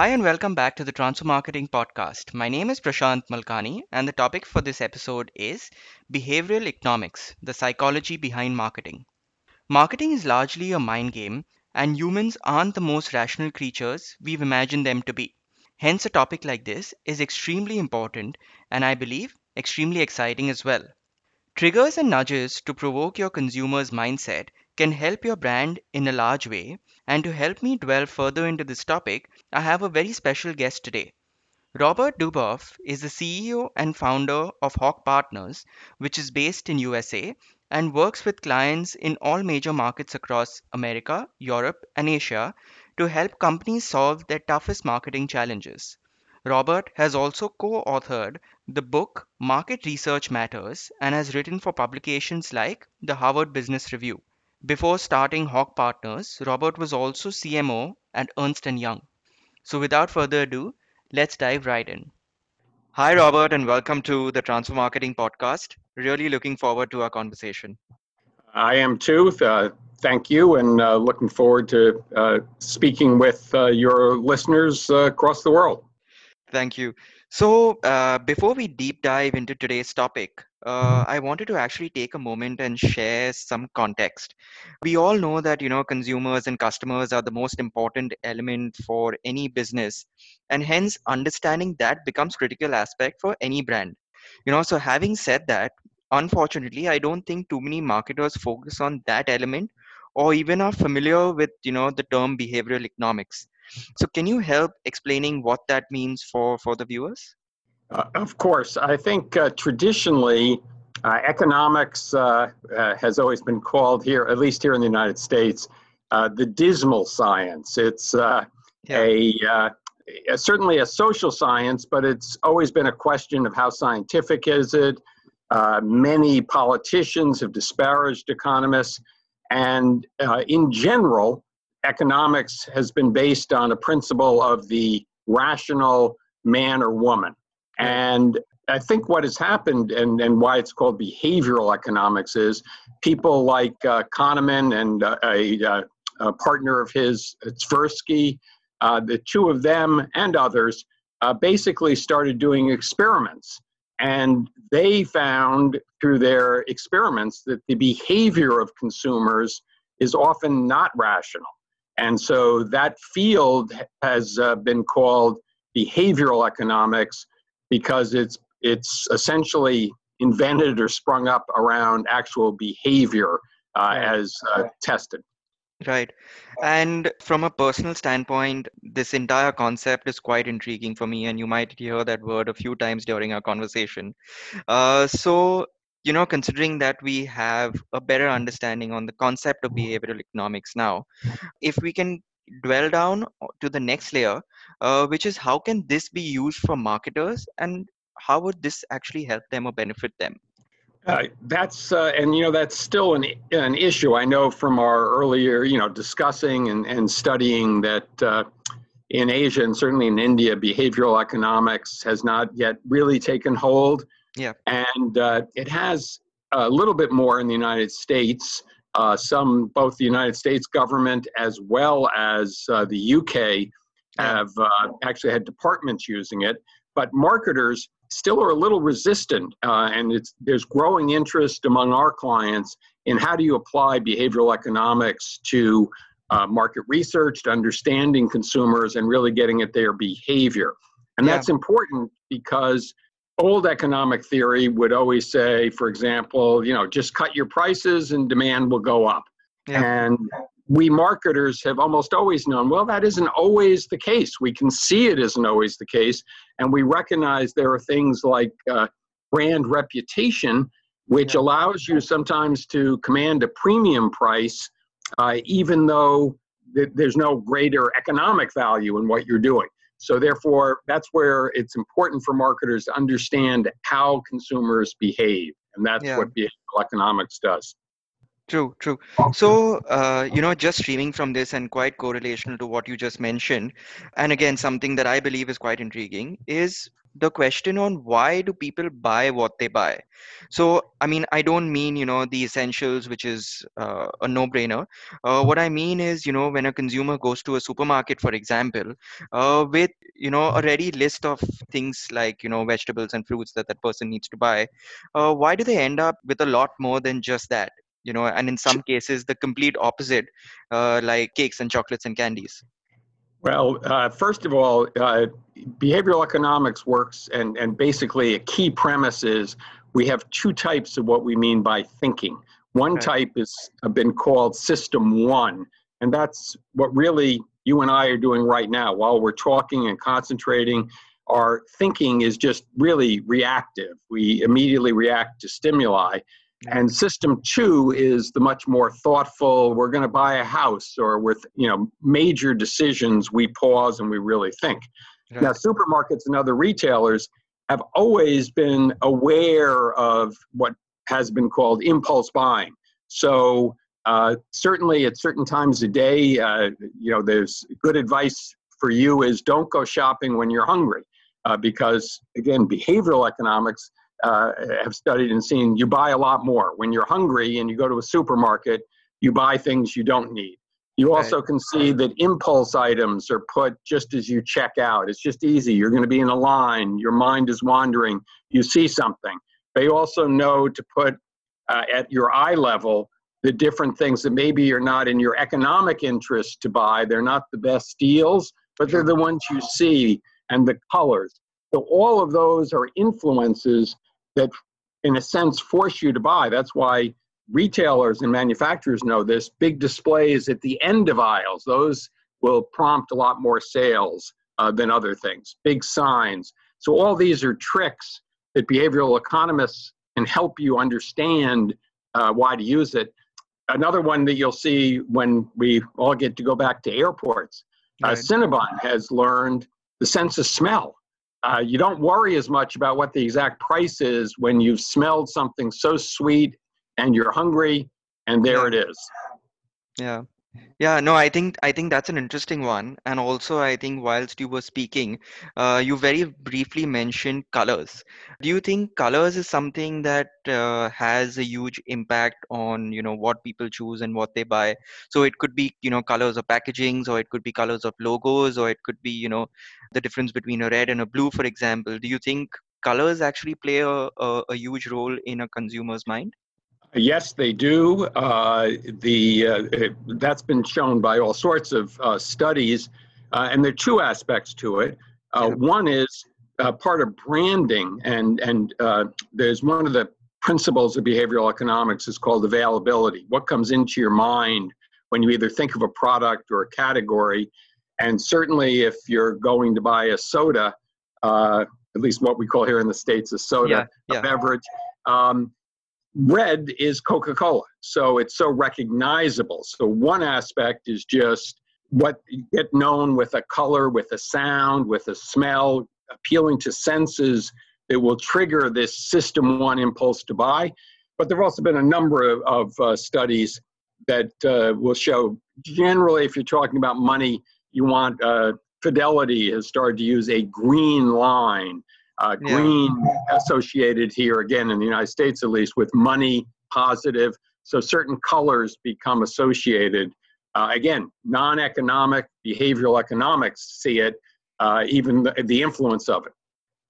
Hi, and welcome back to the Transfer Marketing Podcast. My name is Prashant Malkani, and the topic for this episode is Behavioral Economics, the psychology behind marketing. Marketing is largely a mind game, and humans aren't the most rational creatures we've imagined them to be. Hence, a topic like this is extremely important and I believe extremely exciting as well. Triggers and nudges to provoke your consumer's mindset can help your brand in a large way. And to help me dwell further into this topic, I have a very special guest today. Robert Duboff is the CEO and founder of Hawk Partners, which is based in USA and works with clients in all major markets across America, Europe, and Asia to help companies solve their toughest marketing challenges. Robert has also co authored the book Market Research Matters and has written for publications like the Harvard Business Review. Before starting Hawk Partners, Robert was also CMO at Ernst & Young. So without further ado, let's dive right in. Hi, Robert, and welcome to the Transfer Marketing Podcast. Really looking forward to our conversation. I am too. Uh, thank you, and uh, looking forward to uh, speaking with uh, your listeners uh, across the world. Thank you. So, uh, before we deep dive into today's topic, uh, I wanted to actually take a moment and share some context. We all know that you know consumers and customers are the most important element for any business, and hence understanding that becomes critical aspect for any brand. You know, so having said that, unfortunately, I don't think too many marketers focus on that element or even are familiar with you know the term behavioral economics so can you help explaining what that means for for the viewers? Uh, of course, I think uh, traditionally uh, economics uh, uh, has always been called here, at least here in the United States, uh, the dismal science. It's yeah. a, a certainly a social science, but it's always been a question of how scientific is it. many politicians have disparaged economists, and in general, economics has been based on a principle of the rational man or woman. And I think what has happened and, and why it's called behavioral economics is people like uh, Kahneman and uh, a, uh, a, partner of his, Tversky, uh, the two of them and others uh, basically started doing experiments. And they found through their experiments that the behavior of consumers is often not rational. And so that field has uh, been called behavioral economics because it's it's essentially invented or sprung up around actual behavior uh, as uh, tested. Right. And from a personal standpoint, this entire concept is quite intriguing for me, and you might hear that word a few times during our conversation. Uh, so, you know, considering that we have a better understanding on the concept of behavioral economics now, if we can dwell down to the next layer, uh, which is how can this be used for marketers and how would this actually help them or benefit them? Uh, that's uh, and you know that's still an an issue. I know from our earlier you know discussing and, and studying that uh, in Asia and certainly in India, behavioral economics has not yet really taken hold. Yeah. And uh, it has a little bit more in the United States. Uh, some, both the United States government as well as uh, the UK have uh, actually had departments using it. But marketers still are a little resistant, uh, and it's, there's growing interest among our clients in how do you apply behavioral economics to uh, market research, to understanding consumers, and really getting at their behavior. And yeah. that's important because old economic theory would always say, for example, you know, just cut your prices and demand will go up. Yeah. And we marketers have almost always known, well, that isn't always the case. We can see it isn't always the case. And we recognize there are things like uh, brand reputation, which yeah. allows you sometimes to command a premium price, uh, even though th- there's no greater economic value in what you're doing. So therefore, that's where it's important for marketers to understand how consumers behave, and that's yeah. what behavioral economics does. True, true. So, uh, you know, just streaming from this and quite correlational to what you just mentioned, and again, something that I believe is quite intriguing is the question on why do people buy what they buy? So i mean i don't mean you know the essentials which is uh, a no brainer uh, what i mean is you know when a consumer goes to a supermarket for example uh, with you know a ready list of things like you know vegetables and fruits that that person needs to buy uh, why do they end up with a lot more than just that you know and in some cases the complete opposite uh, like cakes and chocolates and candies well, uh, first of all, uh, behavioral economics works, and, and basically a key premise is we have two types of what we mean by thinking. One okay. type has been called System One, and that's what really you and I are doing right now. While we're talking and concentrating, our thinking is just really reactive. We immediately react to stimuli. And system two is the much more thoughtful, we're going to buy a house or with, you know, major decisions, we pause and we really think. Right. Now, supermarkets and other retailers have always been aware of what has been called impulse buying. So, uh, certainly at certain times of day, uh, you know, there's good advice for you is don't go shopping when you're hungry. Uh, because again, behavioral economics uh, have studied and seen you buy a lot more. When you're hungry and you go to a supermarket, you buy things you don't need. You also right. can see that impulse items are put just as you check out. It's just easy. You're going to be in a line, your mind is wandering, you see something. They also know to put uh, at your eye level the different things that maybe are not in your economic interest to buy. They're not the best deals, but they're the ones you see and the colors. So all of those are influences that, in a sense, force you to buy. That's why retailers and manufacturers know this. Big displays at the end of aisles, those will prompt a lot more sales uh, than other things. Big signs. So, all these are tricks that behavioral economists can help you understand uh, why to use it. Another one that you'll see when we all get to go back to airports, uh, right. uh, Cinnabon has learned the sense of smell uh, you don't worry as much about what the exact price is when you've smelled something so sweet and you're hungry and there it is. Yeah yeah, no, I think I think that's an interesting one. And also, I think whilst you were speaking, uh, you very briefly mentioned colors. Do you think colors is something that uh, has a huge impact on, you know, what people choose and what they buy? So it could be, you know, colors of packagings, or it could be colors of logos, or it could be, you know, the difference between a red and a blue, for example. Do you think colors actually play a, a, a huge role in a consumer's mind? Yes, they do. Uh, the uh, it, that's been shown by all sorts of uh, studies, uh, and there are two aspects to it. Uh, yeah. One is uh, part of branding, and and there's one of the principles of behavioral economics is called availability. What comes into your mind when you either think of a product or a category, and certainly if you're going to buy a soda, at least what we call here in the states a soda, yeah, yeah. a beverage. Um, red is Coca Cola. So it's so recognizable. So one aspect is just what get known with a color, with a sound, with a smell, appealing to senses that will trigger this system one impulse to buy. But there have also been a number of, of uh, studies that uh, will show generally, if you're talking about money, you want uh, Fidelity has started to use a green line uh, green yeah. associated here again in the United States at least with money positive. So certain colors become associated. Uh, again, non-economic behavioral economics see it, uh, even the, the influence of it.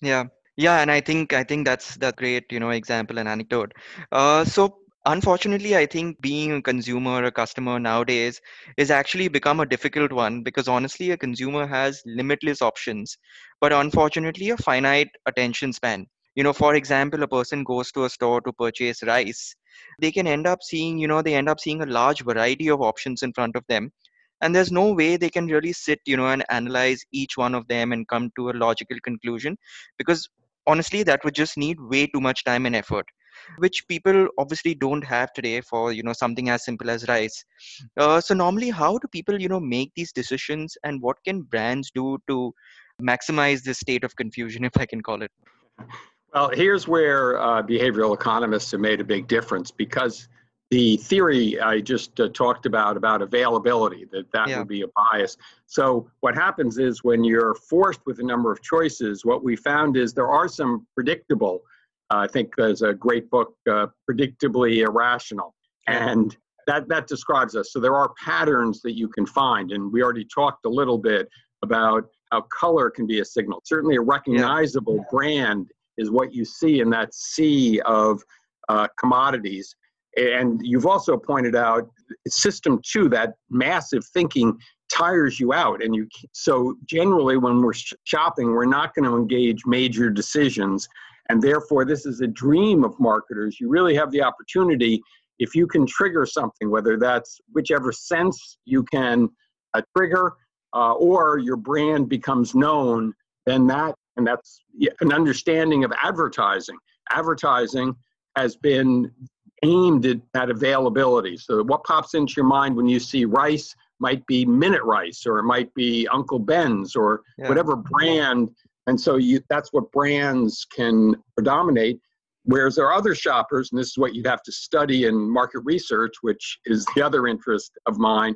Yeah, yeah, and I think I think that's that great you know example and anecdote. Uh, so unfortunately i think being a consumer a customer nowadays is actually become a difficult one because honestly a consumer has limitless options but unfortunately a finite attention span. You know for example a person goes to a store to purchase rice they can end up seeing you know they end up seeing a large variety of options in front of them and there's no way they can really sit you know and analyze each one of them and come to a logical conclusion because honestly that would just need way too much time and effort which people obviously don't have today for you know something as simple as rice uh, so normally how do people you know make these decisions and what can brands do to maximize this state of confusion if i can call it well here's where uh, behavioral economists have made a big difference because the theory I just uh, talked about about availability that that yeah. would be a bias. So what happens is when you're forced with a number of choices, what we found is there are some predictable. I think there's a great book, uh, predictably irrational, and that that describes us. So there are patterns that you can find, and we already talked a little bit about how color can be a signal. Certainly, a recognizable yeah. brand is what you see in that sea of uh, commodities and you've also pointed out system two, that massive thinking tires you out. And you so generally when we're shopping, we're not going to engage major decisions. And therefore, this is a dream of marketers. You really have the opportunity if you can trigger something, whether that's whichever sense you can uh, trigger, uh, or your brand becomes known, then that and that's an understanding of advertising. Advertising has been aimed at, at availability. So what pops into your mind when you see rice might be Minute Rice or it might be Uncle Ben's or yeah. whatever brand. And so you, that's what brands can predominate. Whereas there are other shoppers, and this is what you'd have to study in market research, which is the other interest of mine.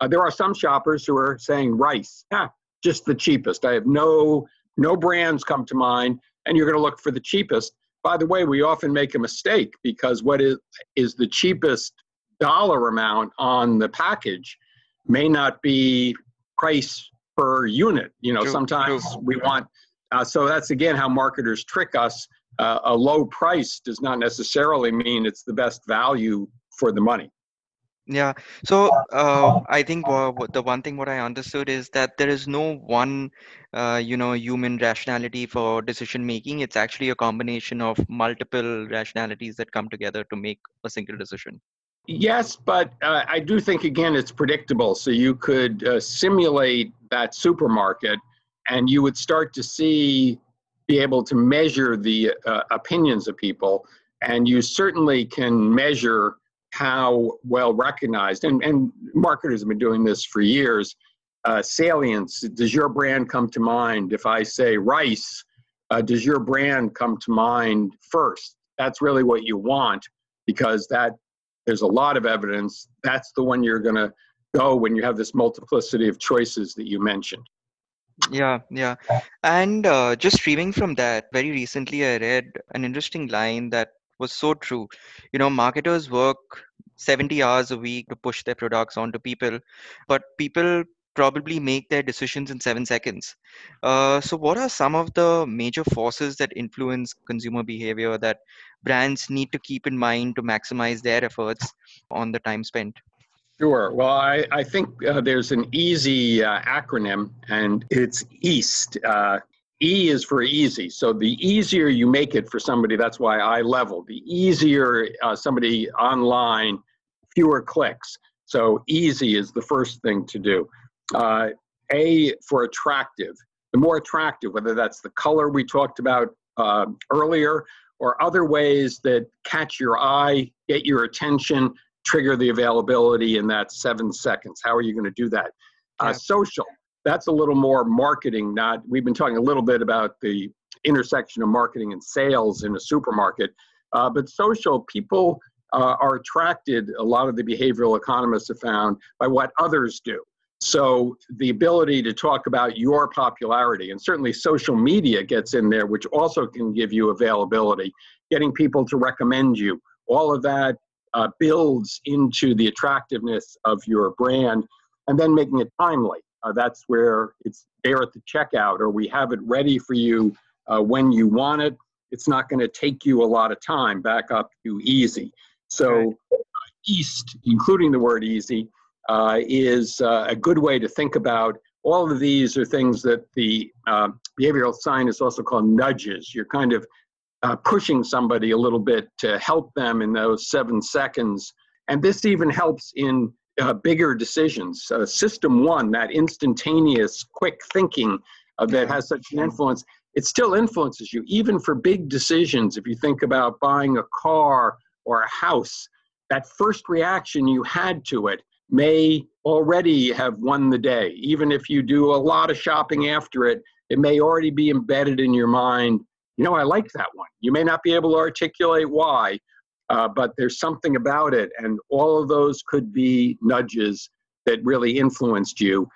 Uh, there are some shoppers who are saying rice, ah, just the cheapest. I have no no brands come to mind, and you're going to look for the cheapest. By the way, we often make a mistake because what is, is the cheapest dollar amount on the package may not be price per unit. You know, sometimes we want, uh, so that's again how marketers trick us. Uh, a low price does not necessarily mean it's the best value for the money. Yeah. So uh, I think uh, the one thing what I understood is that there is no one, uh, you know, human rationality for decision making. It's actually a combination of multiple rationalities that come together to make a single decision. Yes, but uh, I do think again it's predictable. So you could uh, simulate that supermarket, and you would start to see, be able to measure the uh, opinions of people, and you certainly can measure how well recognized, and, and marketers have been doing this for years, uh, salience. Does your brand come to mind? If I say rice, uh, does your brand come to mind first? That's really what you want because that there's a lot of evidence. That's the one you're going to go when you have this multiplicity of choices that you mentioned. Yeah, yeah. And uh, just streaming from that, very recently I read an interesting line that was so true. You know, marketers work 70 hours a week to push their products onto people, but people probably make their decisions in seven seconds. Uh, so, what are some of the major forces that influence consumer behavior that brands need to keep in mind to maximize their efforts on the time spent? Sure. Well, I, I think uh, there's an easy uh, acronym, and it's EAST. Uh, E is for easy. So the easier you make it for somebody, that's why I level. The easier uh, somebody online, fewer clicks. So easy is the first thing to do. Uh, a for attractive. The more attractive, whether that's the color we talked about uh, earlier or other ways that catch your eye, get your attention, trigger the availability in that seven seconds. How are you going to do that? Uh, social that's a little more marketing not we've been talking a little bit about the intersection of marketing and sales in a supermarket uh, but social people uh, are attracted a lot of the behavioral economists have found by what others do so the ability to talk about your popularity and certainly social media gets in there which also can give you availability getting people to recommend you all of that uh, builds into the attractiveness of your brand and then making it timely uh, that's where it's there at the checkout, or we have it ready for you uh, when you want it. It's not going to take you a lot of time. Back up to easy. So. Uh, east, including the word easy, uh, is uh, a good way to think about. All of these are things that the behavioral scientists also call nudges. You're kind of pushing somebody a little bit to help them in those seven seconds. And this even helps in uh, bigger decisions. Uh, system one, that instantaneous, quick thinking uh, that has such an influence, it still influences you, even for big decisions. If you think about buying a car or a house, that first reaction you had to it may already have won the day. Even if you do a lot of shopping after it, it may already be embedded in your mind. You know, I like that one. You may not be able to articulate why, uh, but there's something about it, and all of those could be nudges that really influenced you.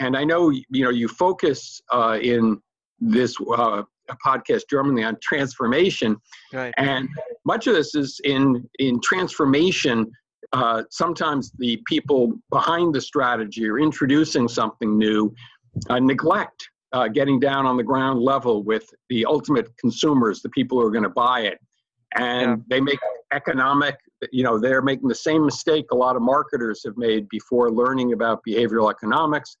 And I know you know you focus uh, in this uh, podcast Germany on transformation, Right. and much of this is in in transformation. Uh, sometimes the people behind the strategy or introducing something new uh, neglect uh, getting down on the ground level with the ultimate consumers, the people who are going to buy it, and Yeah. they make economic. You know, they're making the same mistake a lot of marketers have made before learning about behavioral economics,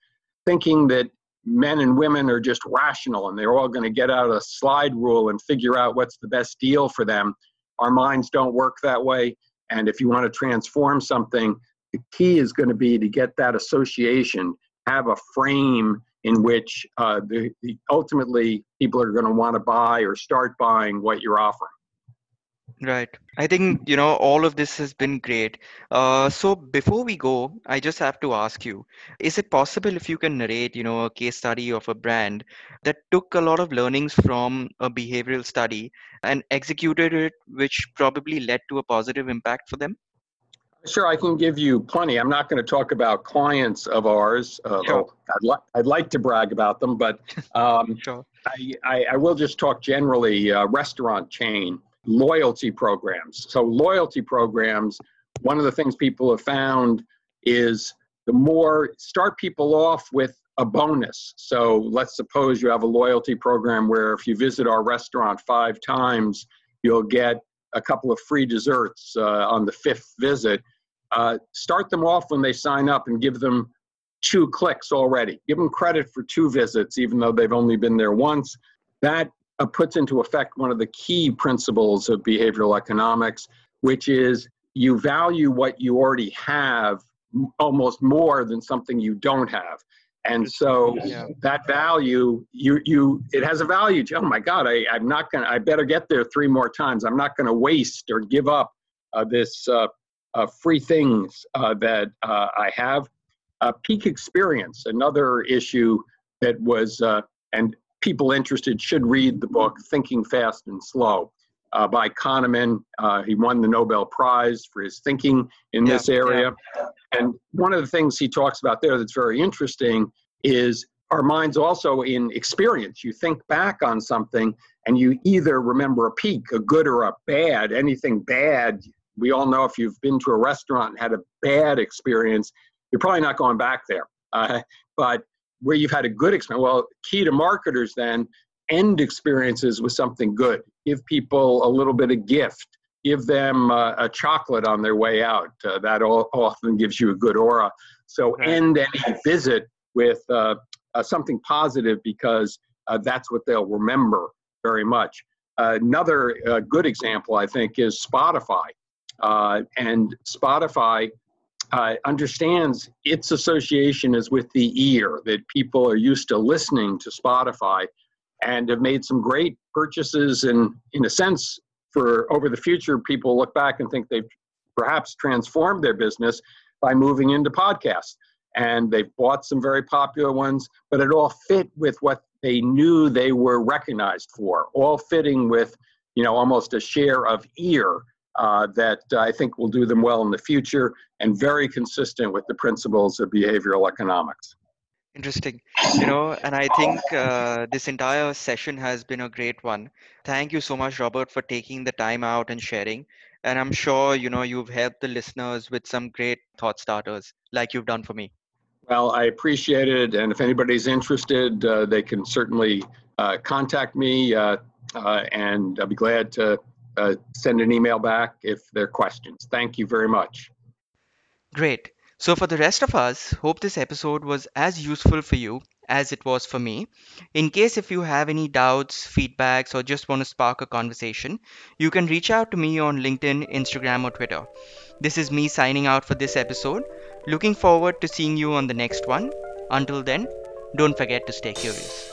thinking that men and women are just rational and they're all going to get out a slide rule and figure out what's the best deal for them. Our minds don't work that way. And if you want to transform something, the key is going to be to get that association, have a frame in which uh, the, the ultimately people are going to want to buy or start buying what you're offering. Right. I think, you know, all of this has been great. Uh, so before we go, I just have to ask you, is it possible if you can narrate, you know, a case study of a brand that took a lot of learnings from a behavioral study and executed it, which probably led to a positive impact for them? Sure, I can give you plenty. I'm not going to talk about clients of ours, although Sure. I'd, li- I'd like to brag about them, but um, Sure. I, I, I will just talk generally uh, restaurant chain loyalty programs. So, loyalty programs, one of the things people have found is the more start people off with a bonus. So, let's suppose you have a loyalty program where if you visit our restaurant five times, you'll get a couple of free desserts uh, on the fifth visit. Uh, start them off when they sign up and give them two clicks already. Give them credit for two visits, even though they've only been there once. That uh, puts into effect one of the key principles of behavioral economics, which is you value what you already have almost more than something you don't have. And so Yeah. that value, you you it has a value. to, Oh my God, I, I'm not gonna. I better get there three more times. I'm not gonna waste or give up uh, this uh, uh, free things uh, that uh, I have. Uh, peak experience, another issue that was, uh, and people interested should read the book Thinking Fast and Slow uh, by Kahneman. Uh, he won the Nobel Prize for his thinking in Yeah, this area. And one of the things he talks about there that's very interesting is our minds also in experience. You think back on something and you either remember a peak, a good or a bad, anything bad. We all know if you've been to a restaurant and had a bad experience, you're probably not going back there. Uh, but where you've had a good experience, well, key to marketers then, end experiences with something good. Give people a little bit of gift. Give them uh, a chocolate on their way out. Uh, that all, often gives you a good aura. So end any visit with uh, uh, something positive because uh, that's what they'll remember very much. another uh, good example, I think, is Spotify. Uh, and Spotify uh, understands its association is with the ear, that people are used to listening to Spotify and have made some great purchases. And in a sense, for over the future, people look back and think they've perhaps transformed their business by moving into podcasts. And they've bought some very popular ones, but it all fit with what they knew they were recognized for, all fitting with, you know, almost a share of ear uh, that I think will do them well in the future and very consistent with the principles of behavioral economics. Interesting. You know, and I think uh, this entire session has been a great one. Thank you so much, Robert, for taking the time out and sharing. And I'm sure, you know, you've helped the listeners with some great thought starters like you've done for me. Well, I appreciate it. And if anybody's interested, uh, they can certainly uh, contact me uh, uh, and I'll be glad to uh, send an email back if there are questions. Thank you very much. Great. So, for the rest of us, hope this episode was as useful for you as it was for me. In case if you have any doubts, feedbacks, or just want to spark a conversation, you can reach out to me on LinkedIn, Instagram, or Twitter. This is me signing out for this episode. Looking forward to seeing you on the next one. Until then, don't forget to stay curious.